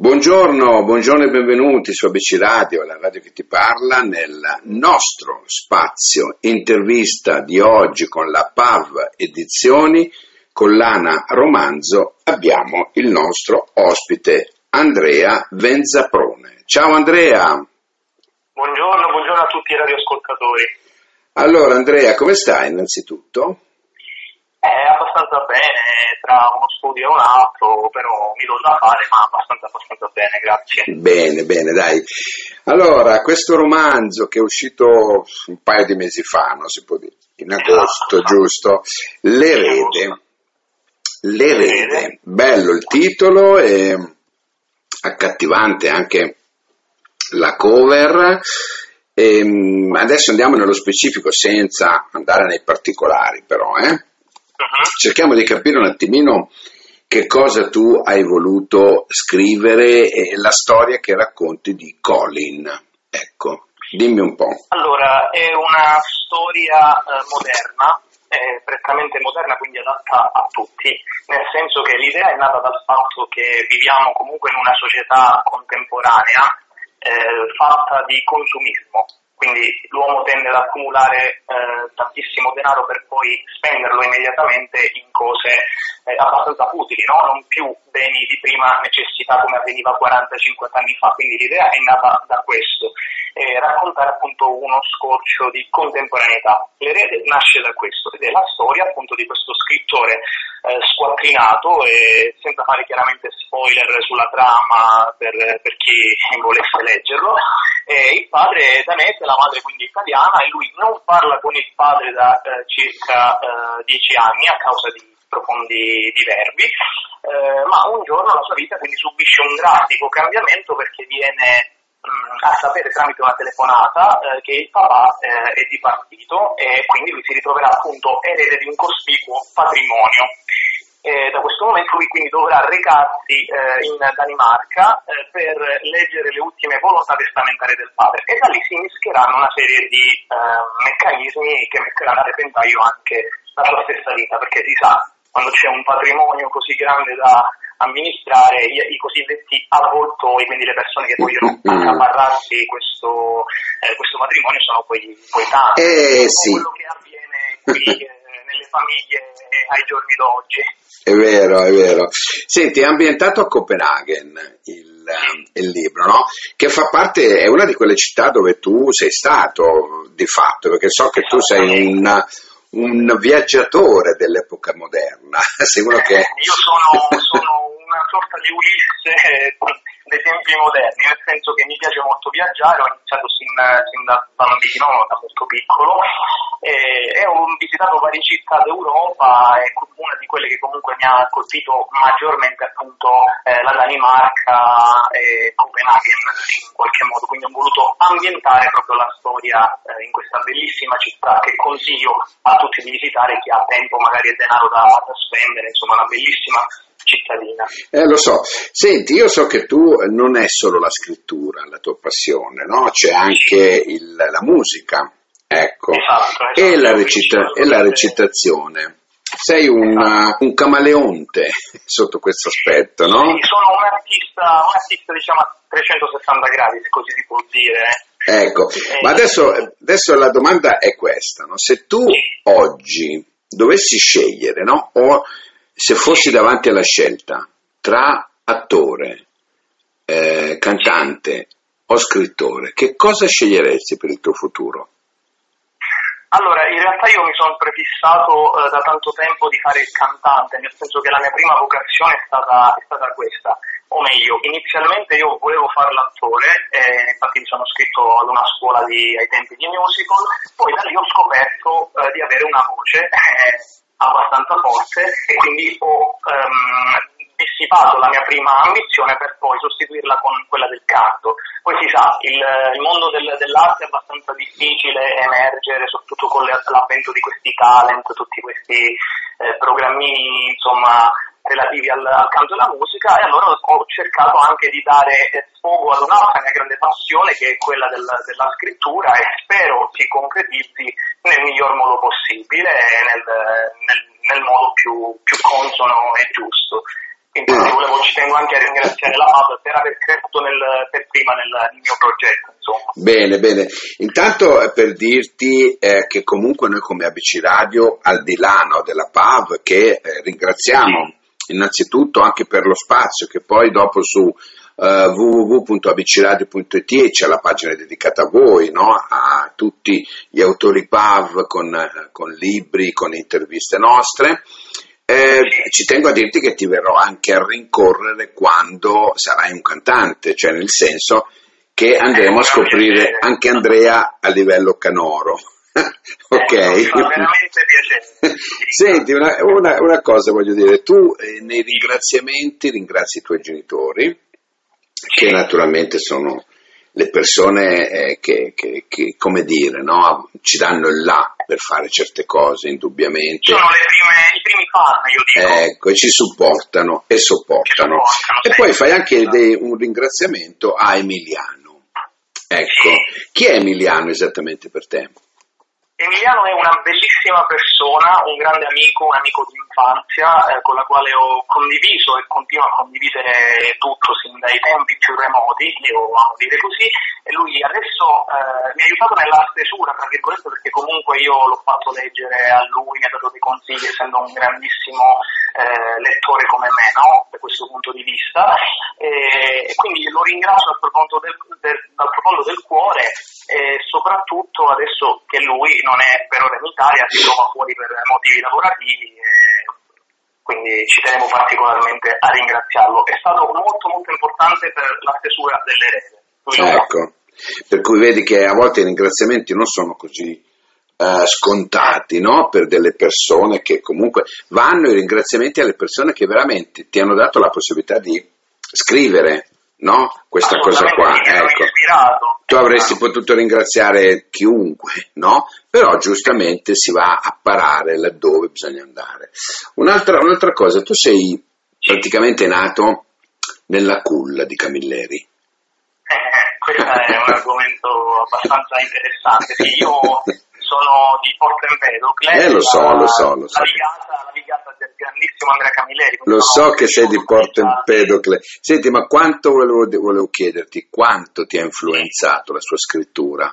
Buongiorno, buongiorno e benvenuti su ABC Radio, la radio che ti parla, nel nostro spazio intervista di oggi con la PAV Edizioni, con l'Ana Romanzo, abbiamo il nostro ospite Andrea Venzaprone. Ciao Andrea! Buongiorno, buongiorno a tutti i radioascoltatori. Allora Andrea, come stai innanzitutto? Eh, abbastanza bene, tra uno studio e un altro, però mi do da fare, ma abbastanza, abbastanza bene, grazie. Bene, bene, dai. Allora, questo romanzo che è uscito un paio di mesi fa, no, si può dire, in agosto, Esatto. giusto? L'erede. L'erede. Bello il titolo e accattivante anche la cover. Ehm, adesso andiamo nello specifico senza andare nei particolari, però, eh? Mhm. cerchiamo di capire un attimino che cosa tu hai voluto scrivere e la storia che racconti di Colin. Ecco, dimmi un po'. Allora, è una storia eh, moderna, è prettamente moderna, quindi adatta a tutti, nel senso che l'idea è nata dal fatto che viviamo comunque in una società contemporanea eh, fatta di consumismo. Quindi l'uomo tende ad accumulare eh, tantissimo denaro per poi spenderlo immediatamente in cose eh, abbastanza utili, no? non più beni di prima necessità come avveniva 40-50 anni fa. Quindi l'idea è nata da questo, eh, raccontare appunto uno scorcio di contemporaneità. L'erede nasce da questo ed è la storia appunto di questo scrittore eh, squattrinato e senza fare chiaramente spoiler sulla trama per, per chi volesse leggerlo. Eh, il padre è danese, la madre quindi italiana e lui non parla con il padre da eh, circa eh, dieci anni a causa di profondi diverbi, eh, ma un giorno la sua vita quindi subisce un drastico cambiamento perché viene mh, a sapere tramite una telefonata eh, che il papà eh, è dipartito e quindi lui si ritroverà appunto erede di un cospicuo patrimonio. E da questo momento lui quindi dovrà recarsi eh, in Danimarca eh, per leggere le ultime volontà testamentarie del padre e da lì si mischeranno una serie di eh, meccanismi che metteranno a repentaglio anche la sua stessa vita perché si sa quando c'è un patrimonio così grande da amministrare i, i cosiddetti avvoltoi, quindi le persone che vogliono Mm. accaparrarsi questo, eh, questo patrimonio sono poi, poi tanti. Eh, sì. quello che avviene qui eh, nelle famiglie eh, ai giorni d'oggi. È vero, è vero. Senti, è ambientato a Copenaghen il, eh, il libro, no? Che fa parte, è una di quelle città dove tu sei stato di fatto, perché so che tu sei un, un viaggiatore dell'epoca moderna, sei uno che... Eh, Io sono, sono una sorta di Ulisse tempi moderni, nel senso che mi piace molto viaggiare, ho iniziato sin, sin da bambino, da molto piccolo, e, e ho visitato varie città d'Europa e una di quelle che comunque mi ha colpito maggiormente appunto eh, la Danimarca e Copenaghen in qualche modo, quindi ho voluto ambientare proprio la storia eh, in questa bellissima città che consiglio a tutti di visitare chi ha tempo magari e denaro da, da spendere, insomma una bellissima cittadina. Eh, lo so. Senti, io so che tu non è solo la scrittura la tua passione, no? C'è anche il- la musica, ecco, Esatto, e, esatto. la recita- e la recitazione. Sei un, uh, un camaleonte sotto questo aspetto, no? Sì, sono un artista, un artista diciamo a 360 gradi, se così si può dire. Ecco, ma adesso, adesso la domanda è questa, no? Se tu oggi dovessi scegliere, no? O se fossi davanti alla scelta tra attore, eh, cantante o scrittore, che cosa sceglieresti per il tuo futuro? Allora, in realtà io mi sono prefissato eh, da tanto tempo di fare il cantante, nel senso che la mia prima vocazione è stata, è stata questa. O meglio, inizialmente io volevo fare l'attore, e infatti mi sono iscritto ad una scuola di- ai tempi di musical, poi da lì ho scoperto eh, di avere una voce eh, abbastanza forte e quindi ho ehm, dissipato la mia prima ambizione per poi sostituirla con quella del canto. Poi si sa, il, il mondo del- dell'arte è abbastanza difficile emergere, soprattutto con l'avvento di questi talent, tutti questi eh, programmini, insomma, relativi al, al canto alla musica e allora ho cercato anche di dare sfogo ad un'altra mia grande passione che è quella del- della scrittura e spero si concretizzi nel miglior modo possibile e nel, nel- nel modo più, più consono e giusto. Quindi eh. volevo, ci tengo anche a ringraziare la MAP per aver nel, per prima nel, nel, mio progetto. Insomma. Bene, bene. Intanto eh, per dirti eh, che comunque noi come ABC Radio, al di là no, della PAV, che eh, ringraziamo sì. Innanzitutto anche per lo spazio, che poi dopo su uh, eh, www.abcradio.it c'è la pagina dedicata a voi, no? a tutti gli autori PAV con, con libri, con interviste nostre. Eh, ci tengo a dirti che ti verrò anche a rincorrere quando sarai un cantante, cioè nel senso che andremo a scoprire anche Andrea a livello canoro. Ok? Eh, veramente piacere. Senti, una, una, una, cosa voglio dire, tu eh, nei ringraziamenti ringrazi i tuoi genitori, che naturalmente sono le persone eh, che, che, che, come dire, no? ci danno il là per fare certe cose, indubbiamente. Sono prime, i primi fan, io dico. Ecco, e ci supportano e sopportano. e poi fai anche dei, un ringraziamento a Emiliano. Ecco, sì. chi è Emiliano esattamente per te? Emiliano è una bellissima persona, un grande amico, un amico di infanzia eh, con la quale ho condiviso e continuo a condividere tutto sin dai tempi più remoti, io amo dire così, e lui adesso eh, mi ha aiutato nella stesura, tra virgolette, perché comunque io l'ho fatto leggere a lui, mi ha dato dei consigli, essendo un grandissimo eh, lettore come me, no? da questo punto di vista, e, quindi lo ringrazio dal profondo del, del, dal profondo del cuore e soprattutto adesso che lui non è per ora in Italia, si trova fuori per motivi lavorativi quindi ci tenevo particolarmente a ringraziarlo. È stato molto molto importante per la stesura delle rete. Ecco, per cui vedi che a volte i ringraziamenti non sono così Uh, scontati no? per delle persone che comunque vanno i ringraziamenti alle persone che veramente ti hanno dato la possibilità di scrivere no? questa cosa qua. Ecco. Tu avresti potuto ringraziare chiunque, no? Però giustamente si va a parare laddove bisogna andare. Un'altra, un'altra cosa, tu sei praticamente nato nella culla di Camilleri. Eh, questo è un argomento abbastanza interessante. Sì, io sono di Porto Empedocle. Eh, lo so, lo so, lo so. La vigata del grandissimo Andrea Camilleri. Lo so che sei di Porto Empedocle. Senti, ma quanto volevo, volevo chiederti, quanto ti ha influenzato la sua scrittura?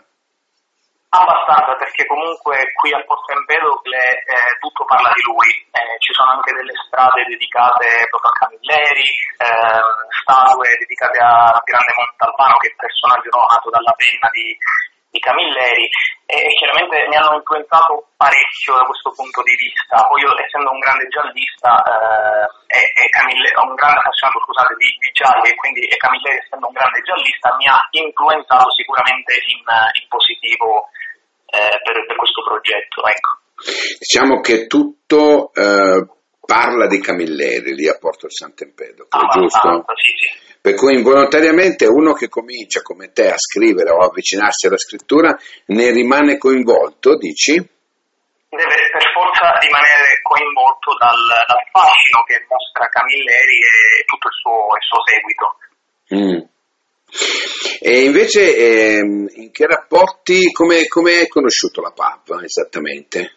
Abbastanza, perché comunque qui a Porto Empedocle eh, tutto parla di lui, eh, ci sono anche delle strade dedicate proprio a Camilleri, eh, statue dedicate al grande Montalbano che è il personaggio nato dalla penna di, di Camilleri e, chiaramente mi hanno influenzato parecchio da questo punto di vista. Poi io essendo un grande giallista eh, e, e Camilleri, un grande appassionato scusate, di, di, gialli e quindi e Camilleri essendo un grande giallista mi ha influenzato sicuramente in, in positivo eh, per, per, questo progetto. Ecco. Diciamo che tutto eh, parla di Camilleri lì a Porto Sant'Empedocle, ah, giusto? Sì, sì. Per cui involontariamente uno che comincia come te a scrivere o avvicinarsi alla scrittura ne rimane coinvolto, dici? Deve per forza rimanere coinvolto dal, dal fascino che mostra Camilleri e tutto il suo, il suo seguito. Mm. E invece ehm, in che rapporti, come, come hai conosciuto la PAV esattamente?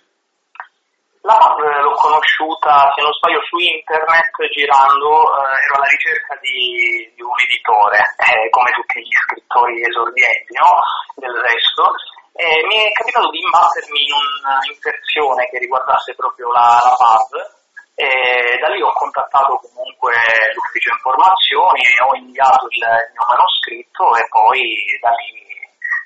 La PAV l'ho conosciuta, se non sbaglio, su internet girando, eh, ero alla ricerca di, di un editore, eh, come tutti gli scrittori esordienti, no? Del resto. E mi è capitato di imbattermi in un'inserzione che riguardasse proprio la, la PAV e da lì ho contattato comunque l'ufficio informazioni, ho inviato il mio manoscritto e poi da lì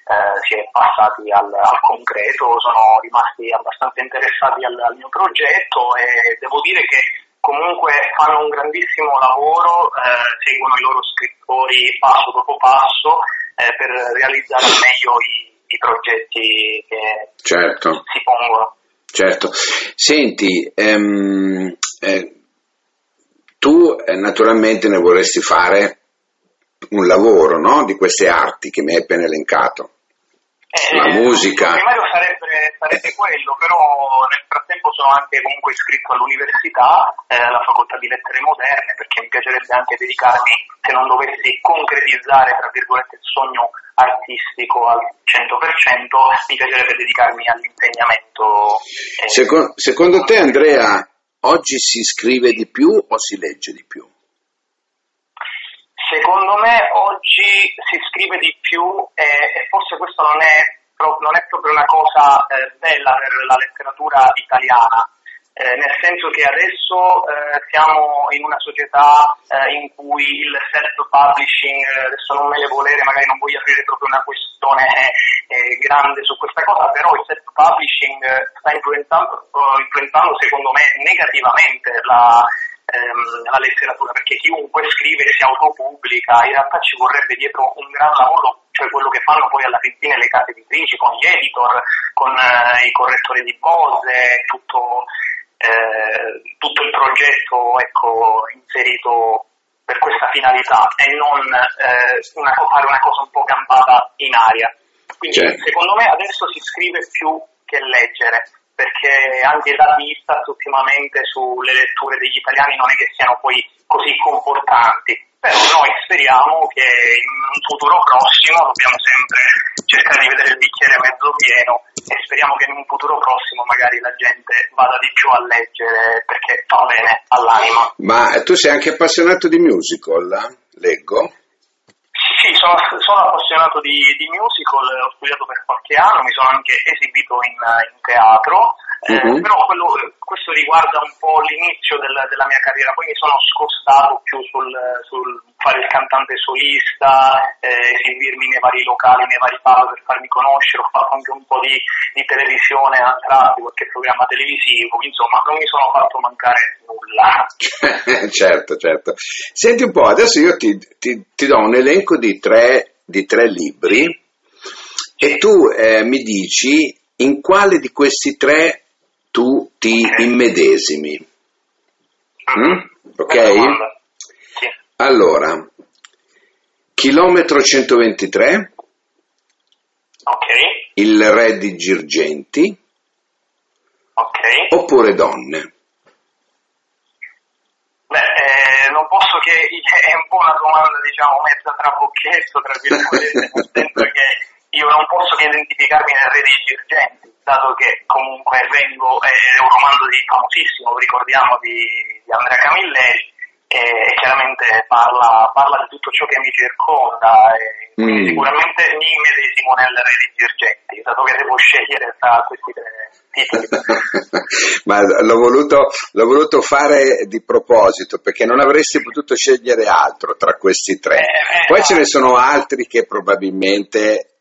eh, si è passati al, al, concreto, sono rimasti abbastanza interessati al, al, mio progetto e devo dire che comunque fanno un grandissimo lavoro, eh, seguono i loro scrittori passo dopo passo eh, per realizzare al meglio i, i progetti che certo. si pongono. Certo, senti, ehm, eh, tu eh, naturalmente ne vorresti fare un lavoro no? di queste arti che mi hai appena elencato. Eh, la musica. Il primario sarebbe, sarebbe quello, però nel frattempo sono anche comunque iscritto all'università, eh, alla facoltà di lettere moderne, perché mi piacerebbe anche dedicarmi, se non dovessi concretizzare, tra virgolette, il sogno artistico al 100%, mi piacerebbe dedicarmi all'insegnamento. Eh, secondo, secondo te Andrea, oggi si scrive di più o si legge di più? Secondo me oggi si scrive di più e, e forse questo non è, non è, proprio una cosa eh, bella per la letteratura italiana, eh, nel senso che adesso eh, siamo in una società eh, in cui il self-publishing, eh, adesso non me ne volere, magari non voglio aprire proprio una questione eh, grande su questa cosa, però il self-publishing sta influenzando, influenzando secondo me negativamente la, ehm, la letteratura, perché chiunque scrive si autopubblica, in realtà ci vorrebbe dietro un gran lavoro, cioè quello che fanno poi alla fine le case editrici, con gli editor, con eh, i correttori di bose, tutto, eh, tutto il progetto ecco, inserito per questa finalità e non eh, una, fare una cosa un po' campata in aria. Quindi certo. secondo me adesso si scrive più che leggere perché anche i dati Istat ultimamente sulle letture degli italiani non è che siano poi così confortanti, però noi speriamo che in un futuro prossimo dobbiamo sempre cercare di vedere il bicchiere mezzo pieno e speriamo che in un futuro prossimo magari la gente vada di più a leggere perché fa bene all'anima. Ma tu sei anche appassionato di musical, leggo? Sì, sono, sono appassionato di, di, musical, ho studiato per qualche anno, mi sono anche esibito in, in teatro, eh, uh-huh. però quello, questo riguarda un po' l'inizio del, della mia carriera, poi mi sono spostato più sul, sul fare il cantante solista, eh, esibirmi nei vari locali, nei vari pub per farmi conoscere, ho fatto anche un po' di, di televisione a tratti, qualche programma televisivo, insomma non mi sono fatto mancare nulla. certo, certo. Senti un po', adesso io ti, ti, ti do un elenco di tre, di tre libri e tu eh, mi dici in quale di questi tre tu ti immedesimi. Mm? Ok? Allora, chilometro 123. Ok. Il re di Girgenti. Ok. Oppure donne. Beh, eh, non posso che è un po' una domanda, diciamo, mezza trabocchetto, tra virgolette, nel senso che io non posso che identificarmi nel re dei Girgenti, dato che comunque vengo, è un romanzo di, famosissimo, ricordiamo, di, di Andrea Camilleri, e chiaramente parla, parla, di tutto ciò che mi circonda e mm. sicuramente mi immedesimo nel re di Girgenti, dato che devo scegliere tra questi tre titoli. Ma l'ho voluto, l'ho voluto, fare di proposito perché non avresti potuto scegliere altro tra questi tre. Eh, eh, Poi ce ne sono altri che probabilmente eh,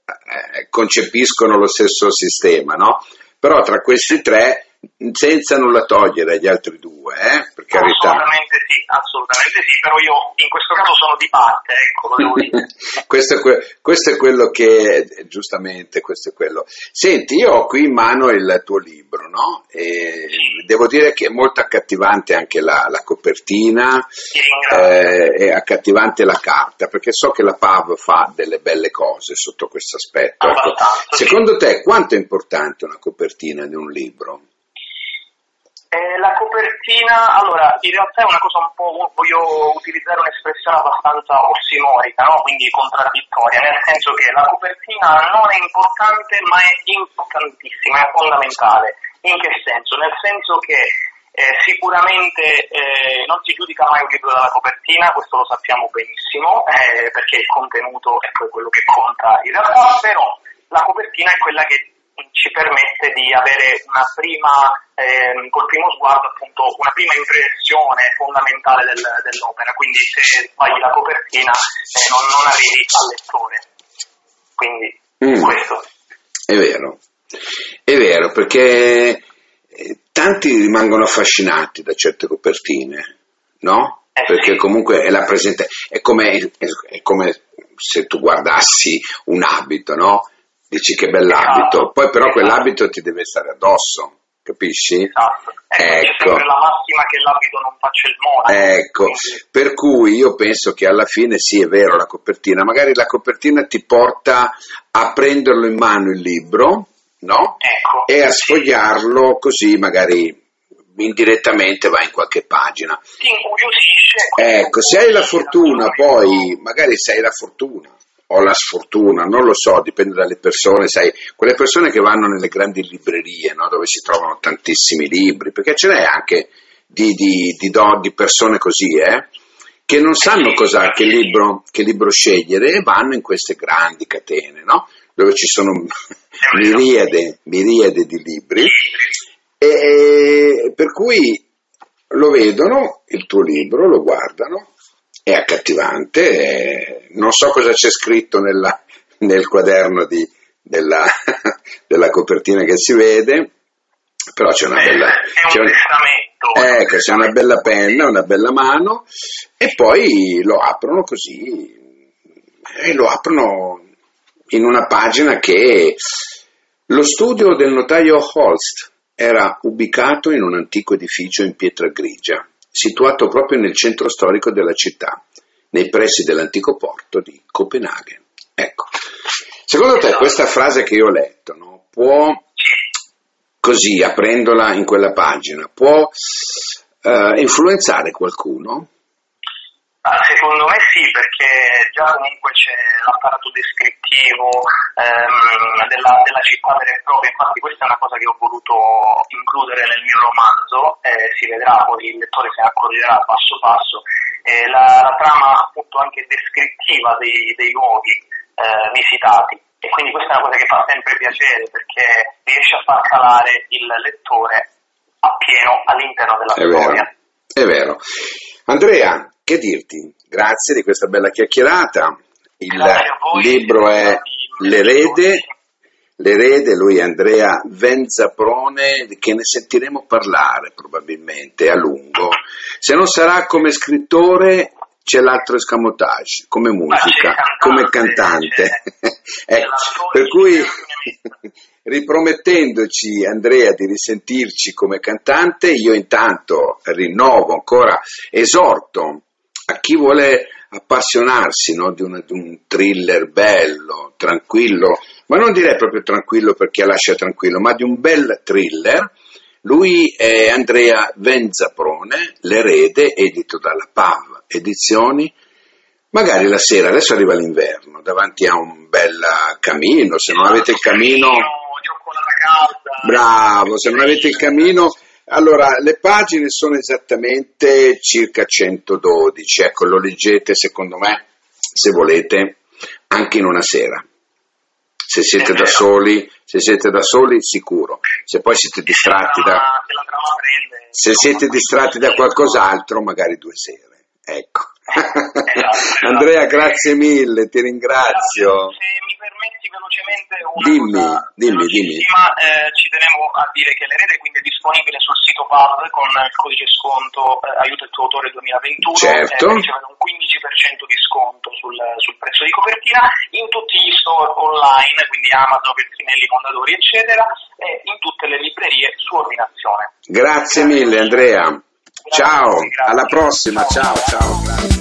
concepiscono lo stesso sistema, no? Però tra questi tre senza nulla togliere agli altri due, eh, carità. Assolutamente sì, assolutamente sì, però io in questo caso sono di parte, ecco, lo devo dire. questo, è que- questo, è quello che, giustamente, questo è quello. Senti, io ho qui in mano il tuo libro, no? E devo dire che è molto accattivante anche la, la copertina, eh, è accattivante la carta, perché so che la PAV fa delle belle cose sotto questo aspetto. Ecco. Secondo te quanto è importante una copertina di un libro? Eh, la copertina, allora, in realtà è una cosa un po', voglio utilizzare un'espressione abbastanza ossimorica, no? quindi contraddittoria, nel senso che la copertina non è importante ma è importantissima, è fondamentale. In che senso? Nel senso che eh, sicuramente eh, non si giudica mai un libro dalla copertina, questo lo sappiamo benissimo, eh, perché il contenuto è poi quello che conta in realtà, però la copertina è quella che ci permette di avere una prima, ehm, col primo sguardo appunto, una prima impressione fondamentale del, dell'opera, quindi se sbagli la copertina eh, non, non, arrivi al lettore. Quindi mm. questo. È vero, è vero perché eh, tanti rimangono affascinati da certe copertine, no? Eh perché sì. comunque è la presente, è come, è come se tu guardassi un abito, no? Dici che bell'abito, esatto. poi però esatto. quell'abito ti deve stare addosso, capisci? Esatto. Eh, ecco. È la massima che l'abito non faccia il monaco. Ecco, quindi... per cui io penso che alla fine sì è vero la copertina, magari la copertina ti porta a prenderlo in mano il libro, no? Ecco, e a sfogliarlo così magari indirettamente va in qualche pagina. Ti incuriosisce. Ecco, se hai la fortuna poi, magari se hai la fortuna o la sfortuna, non lo so, dipende dalle persone, sai, quelle persone che vanno nelle grandi librerie, no, dove si trovano tantissimi libri, perché ce n'è anche di, di, di, di persone così, eh, che non sanno cosa, che libro, che libro scegliere e vanno in queste grandi catene, no? dove ci sono miriade, miriade di libri, e, per cui lo vedono, il tuo libro, lo guardano, è accattivante, non so cosa c'è scritto nella, nel quaderno di, della, della, copertina che si vede, però c'è una bella... C'è un ecco, c'è una bella penna, una bella mano, e poi lo aprono così, e lo aprono in una pagina che lo studio del notaio Holst era ubicato in un antico edificio in pietra grigia, situato proprio nel centro storico della città, nei pressi dell'antico porto di Copenaghen. Ecco, secondo te questa frase che io ho letto no, può, così aprendola in quella pagina, può uh, influenzare qualcuno? Ah, secondo me sì, perché già comunque c'è l'apparato descrittivo ehm, della, della, città vera e propria, infatti questa è una cosa che ho voluto includere nel mio romanzo, eh, si vedrà poi il lettore se ne accorgerà passo passo, eh, la, la, trama appunto anche descrittiva dei, dei luoghi eh, visitati e quindi questa è una cosa che fa sempre piacere perché riesce a far calare il lettore appieno all'interno della è storia. Vero, è vero. Andrea, che dirti? Grazie di questa bella chiacchierata. Il libro è L'erede, l'erede, lui è Andrea Venzaprone, che ne sentiremo parlare probabilmente a lungo. Se non sarà come scrittore, c'è l'altro escamotage, come musica, cantante, come cantante. ecco, per cui ripromettendoci Andrea di risentirci come cantante, io intanto rinnovo ancora, esorto a chi vuole appassionarsi no, di, una, di, un thriller bello, tranquillo, ma non direi proprio tranquillo perché lascia tranquillo, ma di un bel thriller. Lui è Andrea Venzaprone, l'erede, edito dalla PAV Edizioni. Magari la sera, adesso arriva l'inverno, davanti a un bel camino, se non avete il camino... Bravo, se non avete il camino allora, le pagine sono esattamente circa 112, ecco, lo leggete secondo me, se volete, anche in una sera. Se siete da soli, se siete da soli, sicuro. Se poi siete distratti da, se siete distratti da qualcos'altro, magari due sere. Ecco. Andrea, grazie mille, ti ringrazio. Se mi permetti velocemente una dimmi, dimmi, dimmi. Eh, ci tenevo a dire che l'erede quindi è disponibile sul sito PAV con il codice sconto eh, aiuto il tuo autore 2021 certo. eh, ricevete un 15% di sconto sul, sul, prezzo di copertina in tutti gli store online, quindi Amazon, Petrinelli, Mondadori eccetera e in tutte le librerie su ordinazione. Grazie mille Andrea. Ciao, alla prossima, ciao, ciao.